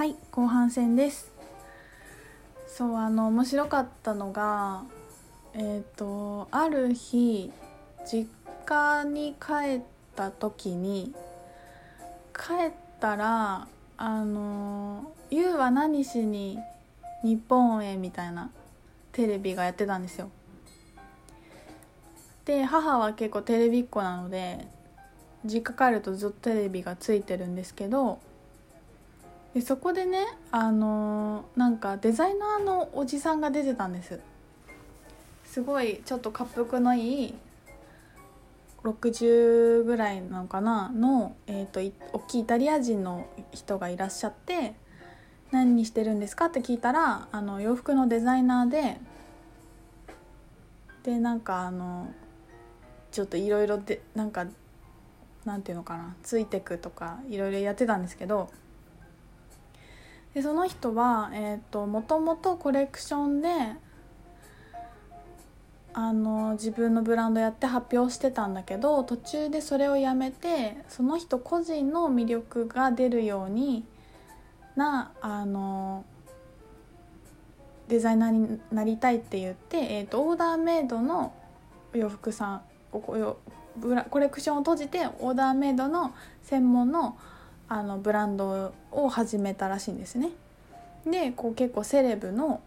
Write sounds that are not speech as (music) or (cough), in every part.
はい後半戦です。そうあの面白かったのがえっ、とある日実家に帰った時に帰ったらあの「ゆうは何しに日本へ」みたいなテレビがやってたんですよ。で母は結構テレビっ子なので実家帰るとずっとテレビがついてるんですけどでそこでねあのなんかデザイナーのおじさんが出てたんですすごいちょっと滑腹のいい60ぐらいなのかな？の、えー、とい大きいイタリア人の人がいらっしゃって「何にしてるんですか?」って聞いたらあの洋服のデザイナーででなんかあのちょっといろいろでなんかなんていうのかな？ついてくとかいろいろやってたんですけどでその人は、えー、ともともとコレクションであの自分のブランドやって発表してたんだけど途中でそれをやめてその人個人の魅力が出るようになあのデザイナーになりたいって言って、えー、とオーダーメイドの洋服さんコレクションを閉じてオーダーメイドの専門のあのブランドを始めたらしいんですね。でこう結構セレブの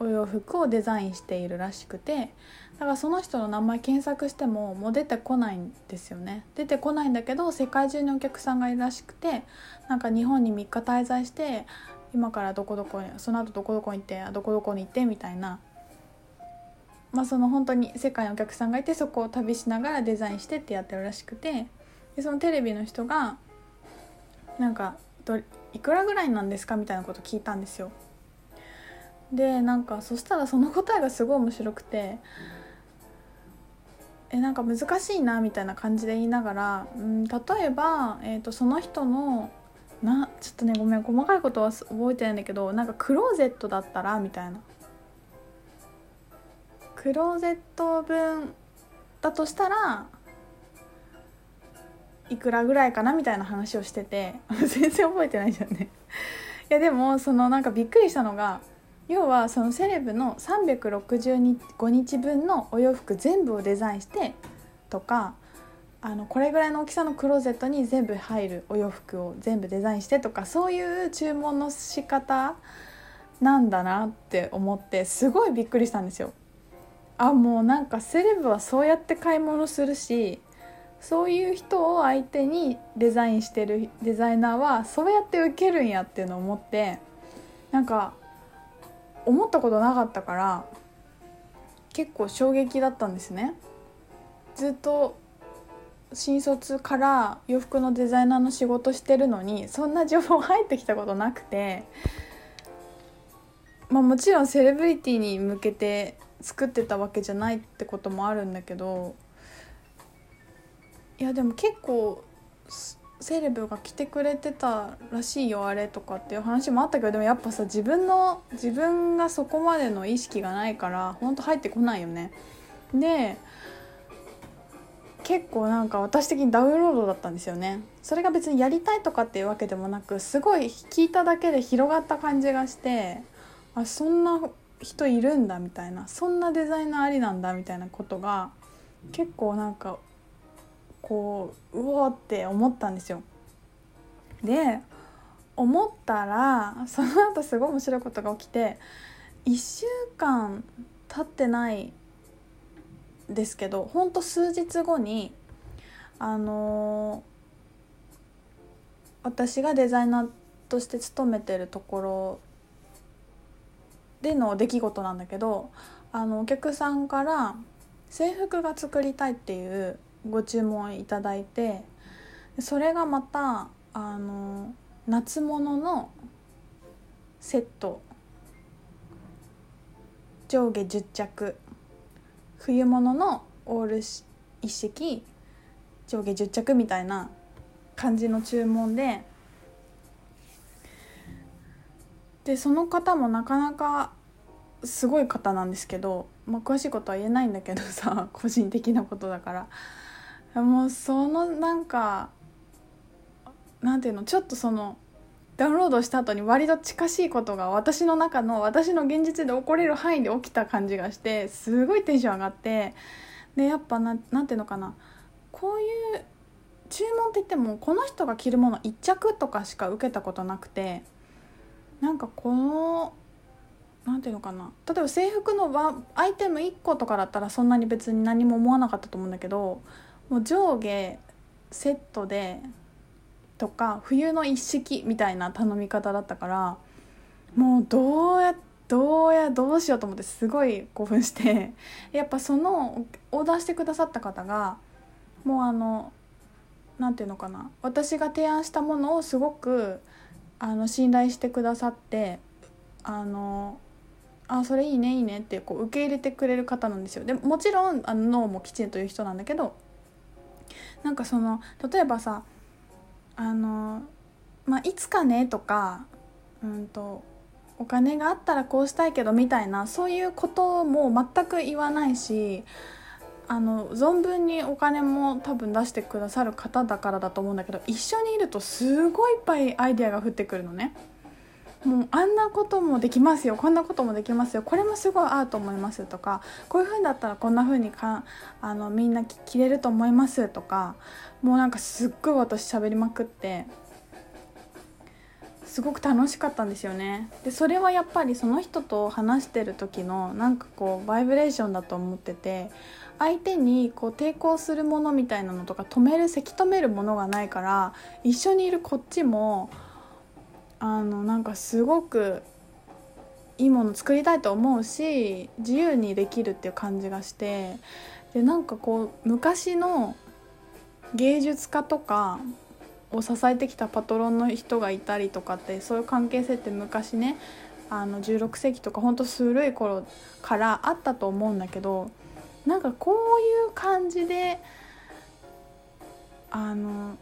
お洋服をデザインしているらしくてだからその人の名前検索してももう出てこないんですよね出てこないんだけど世界中にお客さんがいるらしくてなんか日本に3日滞在して今からどこどこにその後どこどこに行ってどこどこに行ってみたいなまあその本当に世界のお客さんがいてそこを旅しながらデザインしてってやってるらしくてでそのテレビの人がなんかどいくらぐらいなんですかみたいなこと聞いたんですよ。でなんかそしたらその答えがすごい面白くてえなんか難しいなみたいな感じで言いながら、うん、例えば、えー、とその人のなちょっとねごめん細かいことは覚えてないんだけどなんかクローゼットだったらみたいなクローゼット分だとしたらいくらぐらいかなみたいな話をしてて (laughs) 全然覚えてないじゃんねいやでもそのなんかびっくりしたのが要はそのセレブの365日分のお洋服全部をデザインしてとかあのこれぐらいの大きさのクローゼットに全部入るお洋服を全部デザインしてとかそういう注文の仕方なんだなって思ってすごいびっくりしたんですよ。あもうなんかセレブはそうやって買い物するしそういう人を相手にデザインしてるデザイナーはそうやって受けるんやっていうのを思ってなんか思ったことなかったから結構衝撃だったんですね。ずっと新卒から洋服のデザイナーの仕事してるのにそんな情報入ってきたことなくて、まあ、もちろんセレブリティに向けて作ってたわけじゃないってこともあるんだけどいやでも結構セレブが来てくれてたらしいよあれとかっていう話もあったけどでもやっぱさ自分の自分がそこまでの意識がないからほんと入ってこないよね。で結構なんか私的にダウンロードだったんですよねそれが別にやりたいとかっていうわけでもなくすごい聞いただけで広がった感じがしてあそんな人いるんだみたいなそんなデザイナーありなんだみたいなことが結構なんかこううおって思ったんですよ。で思ったらその後すごい面白いことが起きて1週間経ってないですけどほんと数日後にあのー私がデザイナーとして勤めてるところでの出来事なんだけどあのお客さんから制服が作りたいっていうご注文いただいてそれがまたあの夏物のセット上下10着冬物のオール一式上下10着みたいな感じの注文ででその方もなかなかすごい方なんですけど、まあ、詳しいことは言えないんだけどさ個人的なことだから。もうそのなんかなんていうのちょっとそのダウンロードした後に割と近しいことが私の中の私の現実で起これる範囲で起きた感じがしてすごいテンション上がってでやっぱななんていうのかなこういう注文って言ってもこの人が着るもの1着とかしか受けたことなくてなんかこのなんていうのかな例えば制服のアイテム1個とかだったらそんなに別に何も思わなかったと思うんだけどもう上下セットでとか冬の一式みたいな頼み方だったからもうどうやどうやどうしようと思ってすごい興奮して (laughs) やっぱそのオーダーしてくださった方がもうあの何て言うのかな私が提案したものをすごくあの信頼してくださってあのあそれいいねいいねってこう受け入れてくれる方なんですよ。でもちろんあの脳もきちんという人なんだけどなんかその例えばさあの、まあ、いつかねとか、うんと、お金があったらこうしたいけどみたいなそういうことも全く言わないしあの存分にお金も多分出してくださる方だからだと思うんだけど一緒にいるとすごいいっぱいアイデアが降ってくるのね。もうあんなこともできますよこんなこともできますよこれもすごいアート思いますとかこういう風だったらこんな風にかあのみんな着れると思いますとかもうなんかすっごい私喋りまくってすごく楽しかったんですよね。でそれはやっぱりその人と話してる時のなんかこうバイブレーションだと思ってて相手にこう抵抗するものみたいなのとか止めるせき止めるものがないから一緒にいるこっちもあのなんかすごくいいもの作りたいと思うし自由にできるっていう感じがしてでなんかこう昔の芸術家とかを支えてきたパトロンの人がいたりとかってそういう関係性って昔ねあの16世紀とかほんと古い頃からあったと思うんだけどなんかこういう感じであの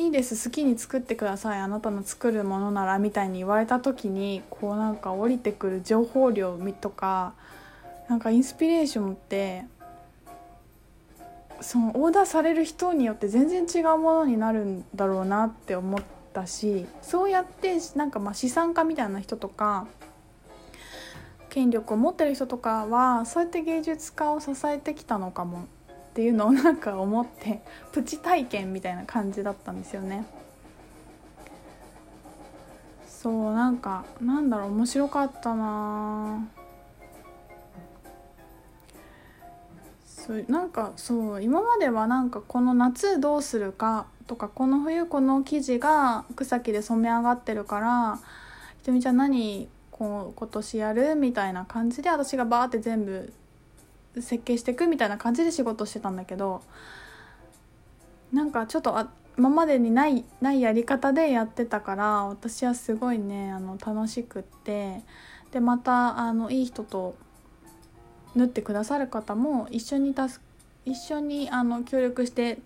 いいです好きに作ってくださいあなたの作るものならみたいに言われた時にこうなんか降りてくる情報量とかなんかインスピレーションってそのオーダーされる人によって全然違うものになるんだろうなって思ったしそうやってなんかまあ資産家みたいな人とか権力を持ってる人とかはそうやって芸術家を支えてきたのかも。っていうのをなんか思って (laughs) プチ体験みたいな感じだったんですよね。そうなんかなんだろう面白かったなそうなんかそう今まではなんかこの夏どうするかとかこの冬この生地が草木で染め上がってるからひとみちゃん何こう今年やる？みたいな感じで私がバーって全部設計していくみたいな感じで仕事してたんだけどなんかちょっとあ今までにないないやり方でやってたから私はすごいねあの楽しくってでまたあのいい人と縫ってくださる方も一緒にす一緒にあの協力して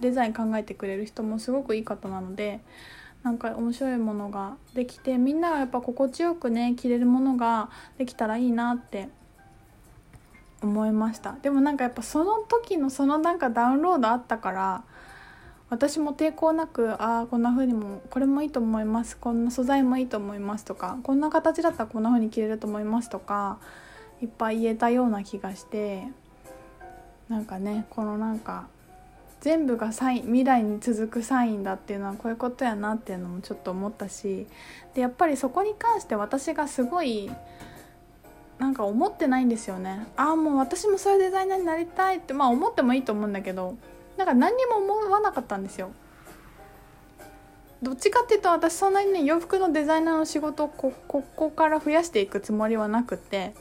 デザイン考えてくれる人もすごくいい方なのでなんか面白いものができてみんながやっぱ心地よくね着れるものができたらいいなって思いました。でもなんかやっぱその時のそのなんかダウンロードあったから私も抵抗なくああこんな風にもこれもいいと思いますこんな素材もいいと思いますとかこんな形だったらこんな風に着れると思いますとかいっぱい言えたような気がしてなんかねこのなんか全部がサイン未来に続くサインだっていうのはこういうことやなっていうのもちょっと思ったしでやっぱりそこに関して私がすごいなんか思ってないんですよね。ああもう私もそういうデザイナーになりたいってまあ思ってもいいと思うんだけどなんか何にも思わなかったんですよ。どっちかっていうと私そんなにね洋服のデザイナーの仕事をこここから増やしていくつもりはなくて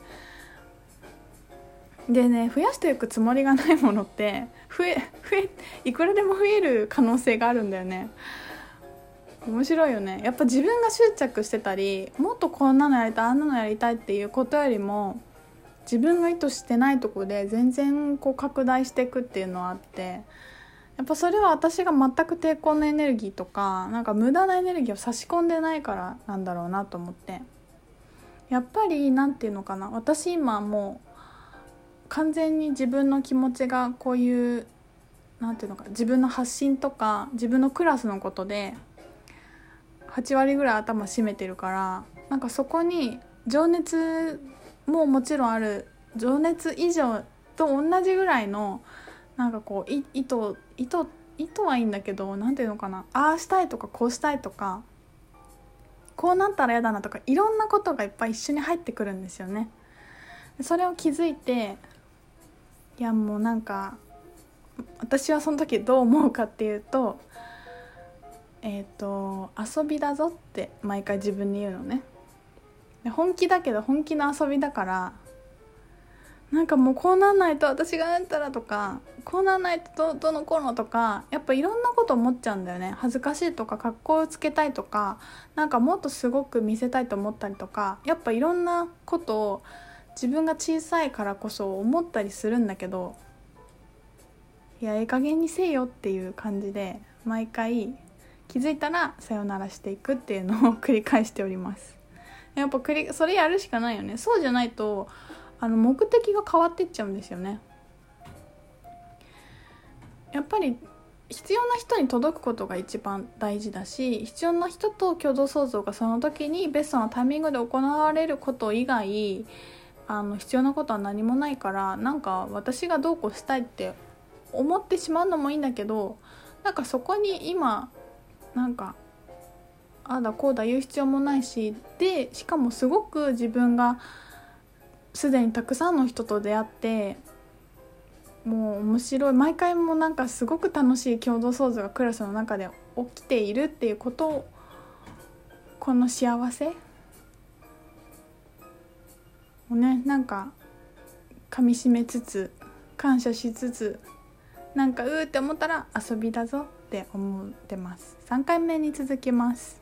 でね増やしていくつもりがないものって増え増えいくらでも増える可能性があるんだよね。面白いよね。やっぱ自分が執着してたりもっとこんなのやりたいあんなのやりたいっていうことよりも自分が意図してないとこで全然こう拡大していくっていうのはあってやっぱそれは私が全く抵抗のエネルギーとかなんか無駄なエネルギーを差し込んでないからなんだろうなと思って。やっぱり何て言うのかな私今もう完全に自分の気持ちがこういう何て言うのか自分の発信とか自分のクラスのことで8割ぐらい頭占めてるからなんかそこに情熱ももちろんある情熱以上と同じぐらいのなんかこう意図意図意図はいいんだけど何ていうのかなああしたいとかこうしたいとかこうなったら嫌だなとかいろんなことがいっぱい一緒に入ってくるんですよね。それを気づいていやもうなんか私はその時どう思うかっていうとえっ、ー、と遊びだぞって毎回自分に言うのね。で本気だけど本気の遊びだからなんかもうこうなんないと私がやったらとかこうなんないとどの頃とかやっぱいろんなこと思っちゃうんだよね。恥ずかしいとか格好をつけたいとかなんかもっとすごく見せたいと思ったりとかやっぱいろんなことを自分が小さいからこそ思ったりするんだけどいやええ加減にせえよっていう感じで毎回気づいたらさよならしていくっていうのを繰り返しております。(laughs) やっぱ繰りそれやるしかないよね。そうじゃないとあの目的が変わってっちゃうんですよね。やっぱり必要な人に届くことが一番大事だし必要な人と共同創造がその時にベストなタイミングで行われること以外あの必要なことは何もないからなんか私がどうこうしたいって思ってしまうのもいいんだけどなんかそこに今なんかああだこうだ言う必要もないしでしかもすごく自分がすでにたくさんの人と出会ってもう面白い毎回もなんかすごく楽しい共同創造がクラスの中で起きているっていうことをこの幸せをねなんかかみしめつつ感謝しつつなんかうーって思ったら遊びだぞ。って思ってます。3回目に続きます。